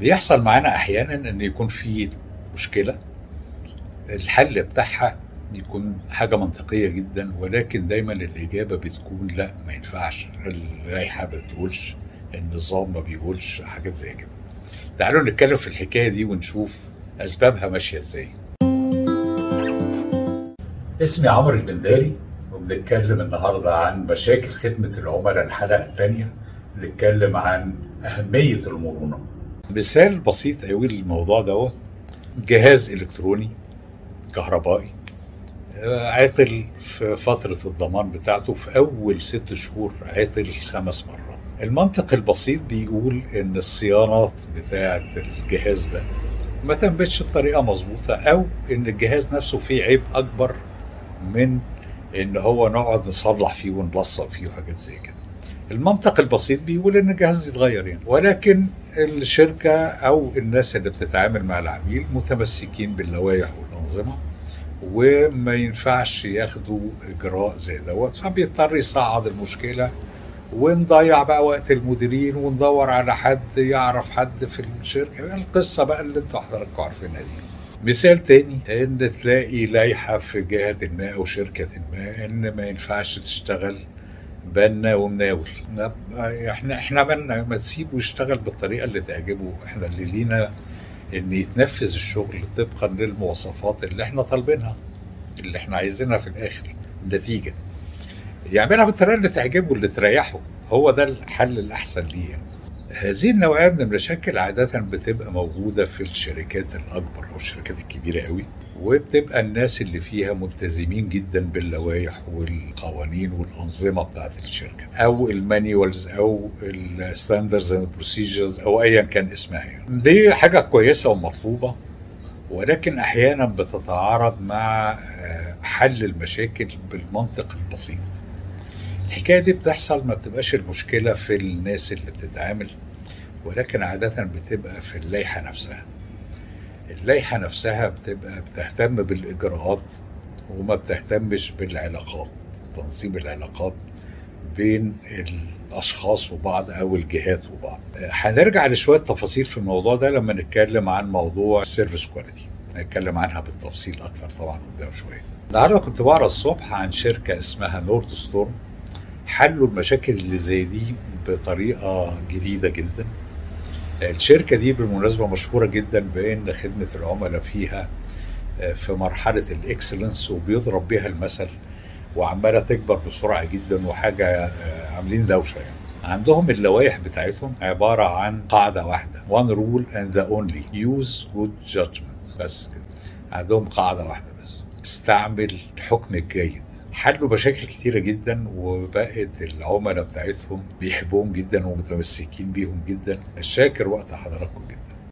بيحصل معانا أحيانا إن يكون في مشكلة الحل بتاعها يكون حاجة منطقية جدا ولكن دايما الإجابة بتكون لا ما ينفعش. اللائحه ما بتقولش النظام ما بيقولش حاجات زي كده. تعالوا نتكلم في الحكاية دي ونشوف أسبابها ماشية إزاي. اسمي عمرو البنداري وبنتكلم النهارده عن مشاكل خدمة العملاء الحلقة الثانية. نتكلم عن أهمية المرونة. مثال بسيط قوي للموضوع دوت. جهاز إلكتروني كهربائي عطل في فترة الضمان بتاعته في أول ست شهور عطل خمس مرات. المنطق البسيط بيقول إن الصيانات بتاعة الجهاز ده ما تمتش بطريقة مظبوطة أو إن الجهاز نفسه فيه عيب أكبر من إن هو نقعد نصلح فيه ونلصق فيه وحاجات زي كده. المنطق البسيط بيقول ان الجهاز يتغير يعني ولكن الشركة أو الناس اللي بتتعامل مع العميل متمسكين باللوائح والأنظمة وما ينفعش ياخدوا إجراء زي دوت. فبيضطر يصعد المشكلة ونضيع بقى وقت المديرين وندور على حد يعرف حد في الشركة. القصة بقى اللي أنتوا حضراتكم عارفينها دي. مثال تاني إن تلاقي لائحة في جهة ما أو شركة ما إن ما ينفعش تشتغل بنا ومناول إحنا إحنا مالنا ما تسيبه يشتغل بالطريقة اللي تعجبه. إحنا اللي لينا إن يتنفذ الشغل طبقا للمواصفات اللي إحنا طالبينها اللي إحنا عايزينها في الآخر النتيجة. يعملها بالطريقة اللي تعجبه اللي تريحه. هو ده الحل الأحسن ليه يعني. هذه النوعية من المشاكل عادة بتبقى موجودة في الشركات الأكبر أو الشركات الكبيرة قوي. وبتبقى الناس اللي فيها ملتزمين جدا باللوائح والقوانين والأنظمة بتاعت الشركة أو ال manuals أو ال standards and procedures أو ايا كان اسمها يعني. دي حاجة كويسة ومطلوبة ولكن أحيانا بتتعارض مع حل المشاكل بالمنطق البسيط الحكاية دي بتحصل ما بتبقاش المشكلة في الناس اللي بتتعامل ولكن عادة بتبقى في اللائحة نفسها اللائحة نفسها بتبقى بتهتم بالإجراءات وما بتهتمش بالعلاقات تنظيم العلاقات بين الأشخاص وبعض أو الجهات وبعض. هنرجع لشوية تفاصيل في الموضوع ده لما نتكلم عن موضوع ال service quality هنتكلم عنها بالتفصيل أكثر طبعا قدام شوية. النهارده كنت بقرأ الصبح عن شركة اسمها نوردستروم حلوا المشاكل اللي زي دي بطريقة جديدة جدا. الشركة دي بالمناسبة مشهورة جدا بإن خدمة العملاء فيها في مرحلة ال excellence وبيضرب بها المثل وعمالة تكبر بسرعة جدا وحاجة عاملين دوشة يعني. عندهم اللوائح بتاعتهم عبارة عن قاعدة واحدة one rule and the only use good judgment بس كده. عندهم قاعدة واحدة بس. استعمل الحكم الجيد حلوا مشاكل كتيرة جدا وبقت العملاء بتاعتهم بيحبوهم جدا ومتمسكين بيهم جدا. شاكر وقت حضراتكم جدا.